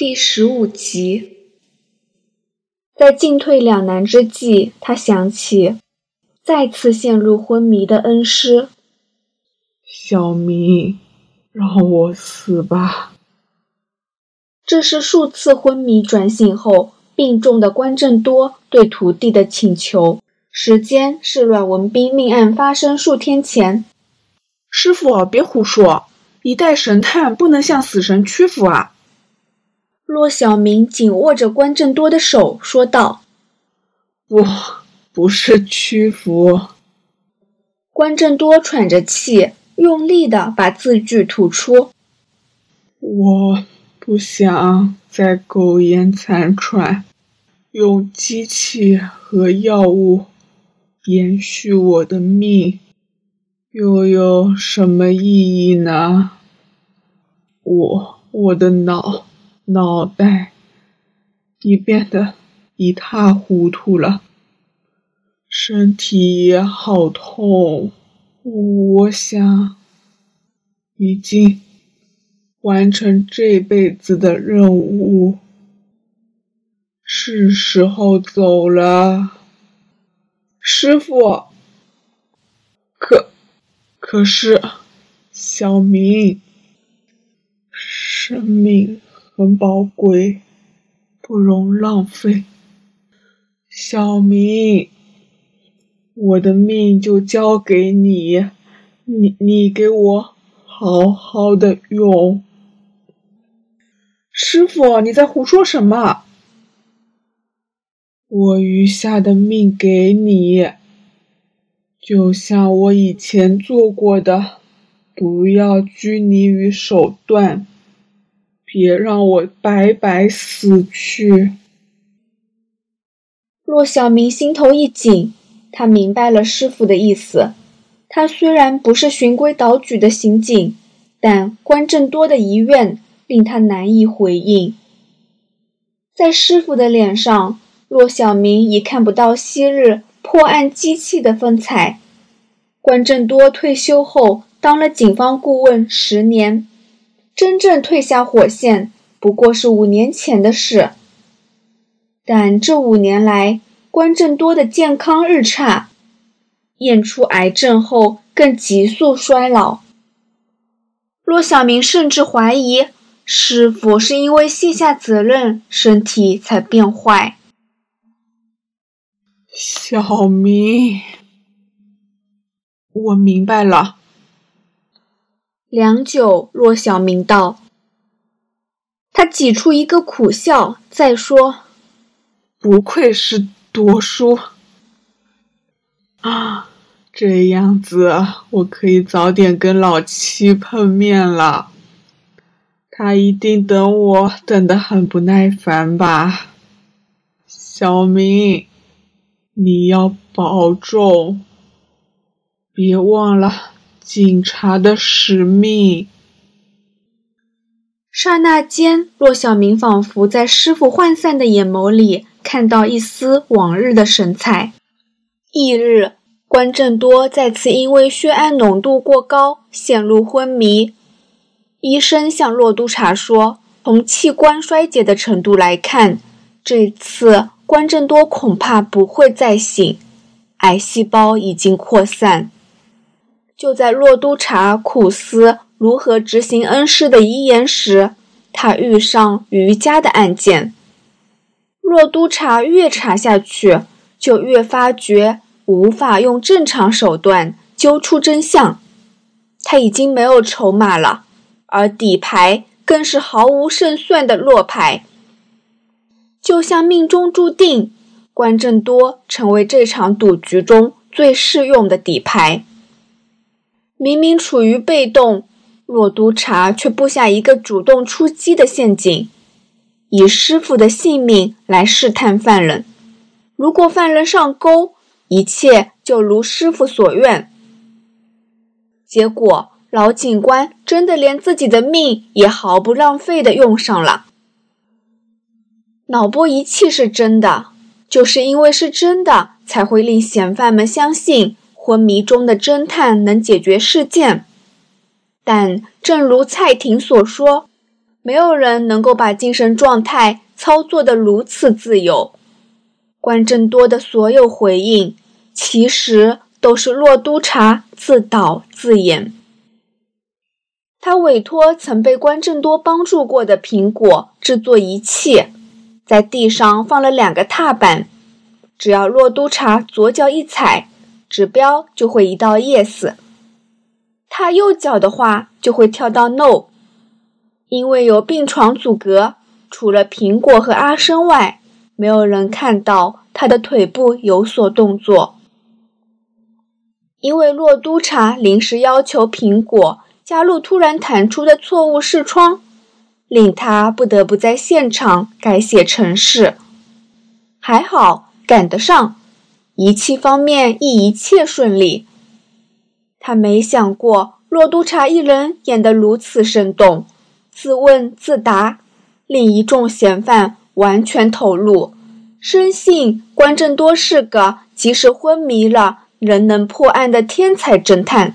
第十五集，在进退两难之际，他想起再次陷入昏迷的恩师小明，让我死吧。这是数次昏迷转醒后病重的关正多对徒弟的请求。时间是阮文斌命案发生数天前。师傅，别胡说，一代神探不能向死神屈服啊！骆小明紧握着关正多的手，说道：“不，不是屈服。”关正多喘着气，用力的把字句吐出：“我不想再苟延残喘，用机器和药物延续我的命，又有什么意义呢？我，我的脑。”脑袋已变得一塌糊涂了，身体也好痛。我想，已经完成这辈子的任务，是时候走了。师傅，可可是，小明，生命。很宝贵，不容浪费。小明，我的命就交给你，你你给我好好的用。师傅，你在胡说什么？我余下的命给你，就像我以前做过的，不要拘泥于手段。别让我白白死去！骆小明心头一紧，他明白了师傅的意思。他虽然不是循规蹈矩的刑警，但关正多的遗愿令他难以回应。在师傅的脸上，骆小明已看不到昔日破案机器的风采。关正多退休后，当了警方顾问十年。真正退下火线不过是五年前的事，但这五年来，关正多的健康日差，验出癌症后更急速衰老。骆小明甚至怀疑师傅是因为卸下责任，身体才变坏。小明，我明白了。良久，骆小明道：“他挤出一个苦笑，再说，不愧是多叔啊，这样子我可以早点跟老七碰面了。他一定等我等得很不耐烦吧？小明，你要保重，别忘了。”警察的使命。刹那间，骆小明仿佛在师傅涣散的眼眸里看到一丝往日的神采。翌日，关正多再次因为血氨浓度过高陷入昏迷。医生向骆督察说：“从器官衰竭的程度来看，这次关正多恐怕不会再醒，癌细胞已经扩散。”就在骆督察苦思如何执行恩师的遗言时，他遇上余家的案件。骆督察越查下去，就越发觉无法用正常手段揪出真相。他已经没有筹码了，而底牌更是毫无胜算的落牌。就像命中注定，关正多成为这场赌局中最适用的底牌。明明处于被动，骆督察却布下一个主动出击的陷阱，以师傅的性命来试探犯人。如果犯人上钩，一切就如师傅所愿。结果，老警官真的连自己的命也毫不浪费的用上了。脑波仪器是真的，就是因为是真的，才会令嫌犯们相信。昏迷中的侦探能解决事件，但正如蔡婷所说，没有人能够把精神状态操作得如此自由。关正多的所有回应，其实都是洛督察自导自演。他委托曾被关正多帮助过的苹果制作仪器，在地上放了两个踏板，只要洛督察左脚一踩，指标就会移到 yes；他右脚的话就会跳到 no。因为有病床阻隔，除了苹果和阿生外。没有人看到他的腿部有所动作，因为洛督察临时要求苹果加入突然弹出的错误视窗，令他不得不在现场改写程式。还好赶得上，仪器方面亦一切顺利。他没想过洛督察一人演得如此生动，自问自答，令一众嫌犯。完全投入，深信关正多是个即使昏迷了仍能破案的天才侦探。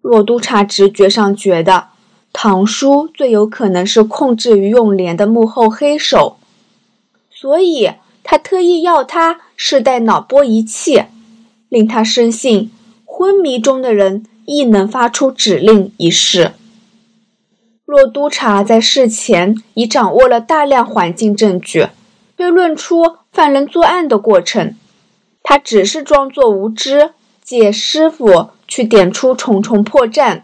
骆督察直觉上觉得唐叔最有可能是控制于永莲的幕后黑手，所以他特意要他试戴脑波仪器，令他深信昏迷中的人亦能发出指令一事。若督察在事前已掌握了大量环境证据，推论出犯人作案的过程，他只是装作无知，借师傅去点出重重破绽，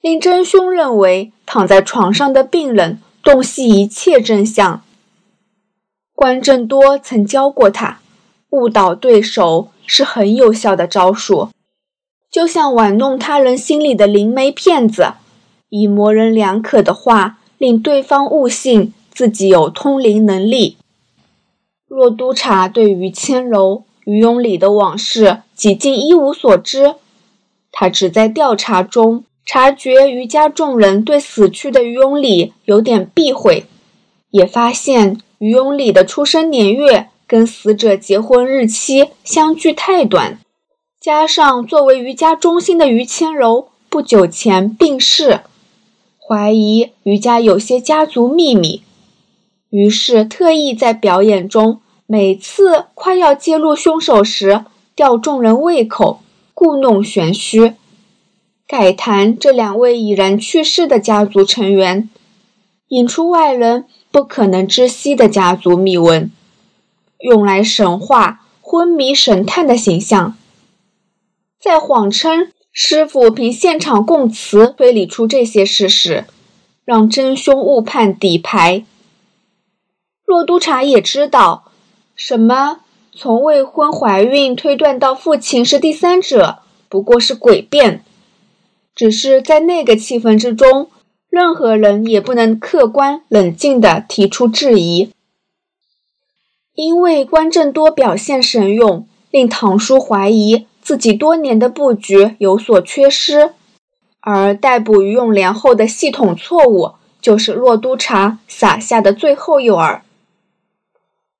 令真凶认为躺在床上的病人洞悉一切真相。关正多曾教过他，误导对手是很有效的招数，就像玩弄他人心里的灵媒骗子。以模棱两可的话令对方误信自己有通灵能力。若督察对于千柔、于永礼的往事几近一无所知，他只在调查中察觉余家众人对死去的于永礼有点避讳，也发现于永礼的出生年月跟死者结婚日期相距太短，加上作为余家中心的于千柔不久前病逝。怀疑余家有些家族秘密，于是特意在表演中每次快要揭露凶手时吊众人胃口，故弄玄虚，改谈这两位已然去世的家族成员，引出外人不可能知悉的家族秘闻，用来神化昏迷神探的形象，在谎称。师傅凭现场供词推理出这些事实，让真凶误判底牌。骆督察也知道，什么从未婚怀孕推断到父亲是第三者，不过是诡辩。只是在那个气氛之中，任何人也不能客观冷静地提出质疑，因为关正多表现神勇，令唐叔怀疑。自己多年的布局有所缺失，而逮捕于永莲后的系统错误，就是骆督察撒下的最后诱饵。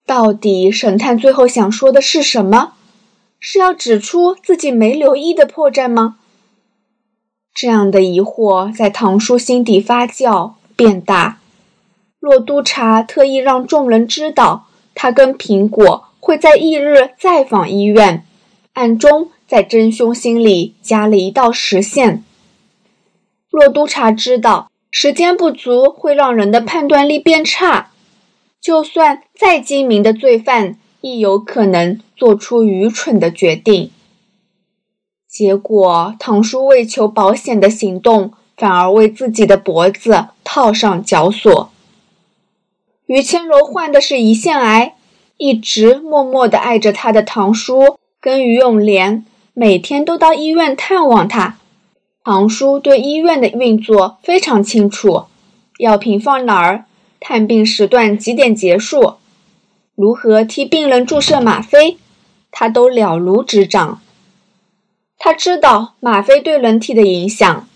到底神探最后想说的是什么？是要指出自己没留意的破绽吗？这样的疑惑在唐叔心底发酵变大。骆督察特意让众人知道，他跟苹果会在翌日再访医院。暗中在真凶心里加了一道实线。若督察知道时间不足会让人的判断力变差，就算再精明的罪犯，亦有可能做出愚蠢的决定。结果，唐叔为求保险的行动，反而为自己的脖子套上绞索。于千柔患的是胰腺癌，一直默默地爱着他的唐叔。跟于永莲每天都到医院探望他，唐叔对医院的运作非常清楚，药品放哪儿，探病时段几点结束，如何替病人注射吗啡，他都了如指掌。他知道吗啡对人体的影响，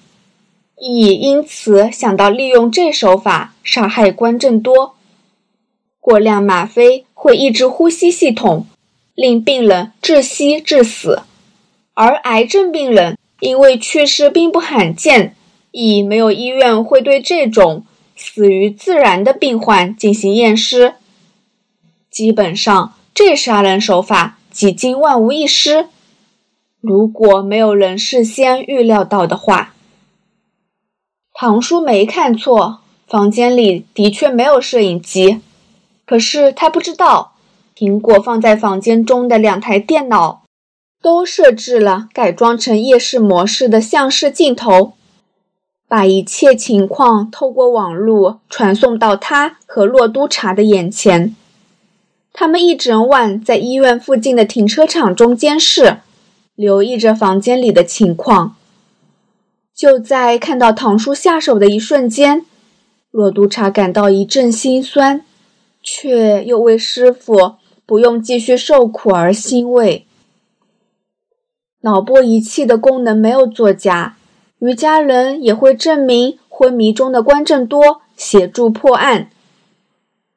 亦因此想到利用这手法杀害关正多。过量吗啡会抑制呼吸系统。令病人窒息致死，而癌症病人因为去世并不罕见，亦没有医院会对这种死于自然的病患进行验尸。基本上，这杀人手法几近万无一失。如果没有人事先预料到的话，唐叔没看错，房间里的确没有摄影机。可是他不知道，苹果放在房间中的两台电脑。都设置了改装成夜视模式的像视镜头，把一切情况透过网络传送到他和洛督察的眼前。他们一整晚在医院附近的停车场中监视，留意着房间里的情况。就在看到唐叔下手的一瞬间，洛督察感到一阵心酸，却又为师傅不用继续受苦而欣慰。脑波仪器的功能没有作假，瑜伽人也会证明昏迷中的关正多协助破案。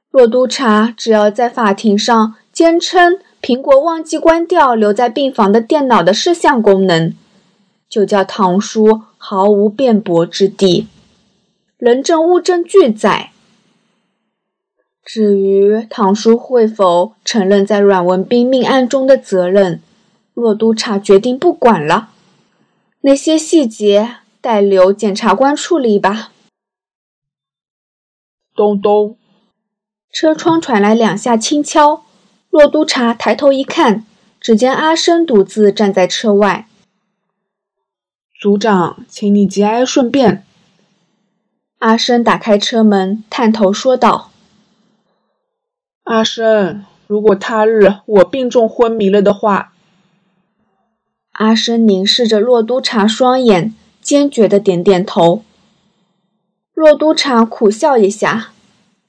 若督察只要在法庭上坚称苹果忘记关掉留在病房的电脑的视像功能，就叫唐叔毫无辩驳之地，人证物证俱在。至于唐叔会否承认在阮文斌命案中的责任？洛督察决定不管了，那些细节待留检察官处理吧。咚咚，车窗传来两下轻敲。洛督察抬头一看，只见阿生独自站在车外。组长，请你节哀顺变。阿生打开车门，探头说道：“阿生，如果他日我病重昏迷了的话。”阿生凝视着洛督察双眼，坚决的点点头。洛督察苦笑一下，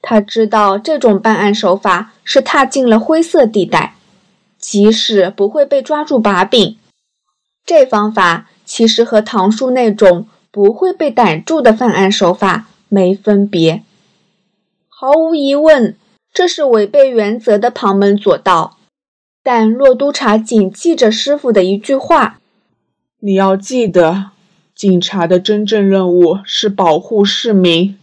他知道这种办案手法是踏进了灰色地带，即使不会被抓住把柄，这方法其实和唐叔那种不会被逮住的犯案手法没分别。毫无疑问，这是违背原则的旁门左道。但洛督察谨记着师傅的一句话：“你要记得，警察的真正任务是保护市民。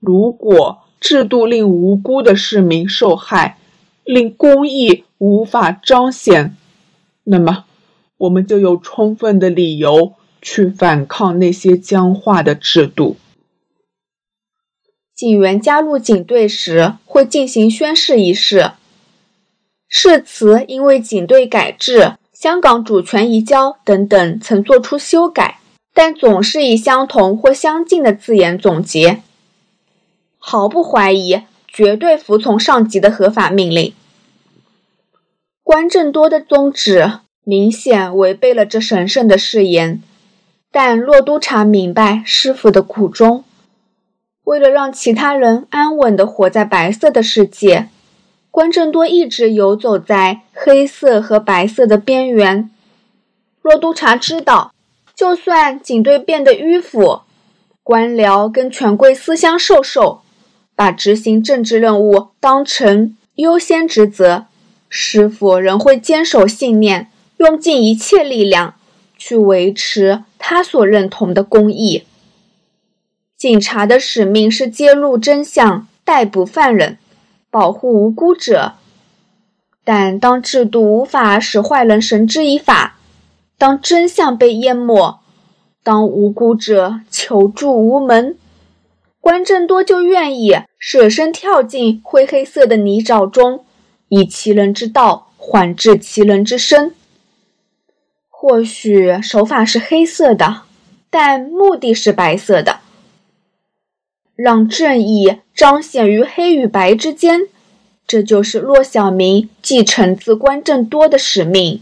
如果制度令无辜的市民受害，令公义无法彰显，那么我们就有充分的理由去反抗那些僵化的制度。”警员加入警队时会进行宣誓仪式。誓词因为警队改制、香港主权移交等等曾做出修改，但总是以相同或相近的字眼总结。毫不怀疑，绝对服从上级的合法命令。关正多的宗旨明显违背了这神圣的誓言，但洛督察明白师傅的苦衷，为了让其他人安稳地活在白色的世界。关正多一直游走在黑色和白色的边缘。若督察知道，就算警队变得迂腐，官僚跟权贵私相授受，把执行政治任务当成优先职责，师傅仍会坚守信念，用尽一切力量去维持他所认同的公义。警察的使命是揭露真相，逮捕犯人。保护无辜者，但当制度无法使坏人绳之以法，当真相被淹没，当无辜者求助无门，关正多就愿意舍身跳进灰黑色的泥沼中，以其人之道还治其人之身。或许手法是黑色的，但目的是白色的。让正义彰显于黑与白之间，这就是骆小明继承自关正多的使命。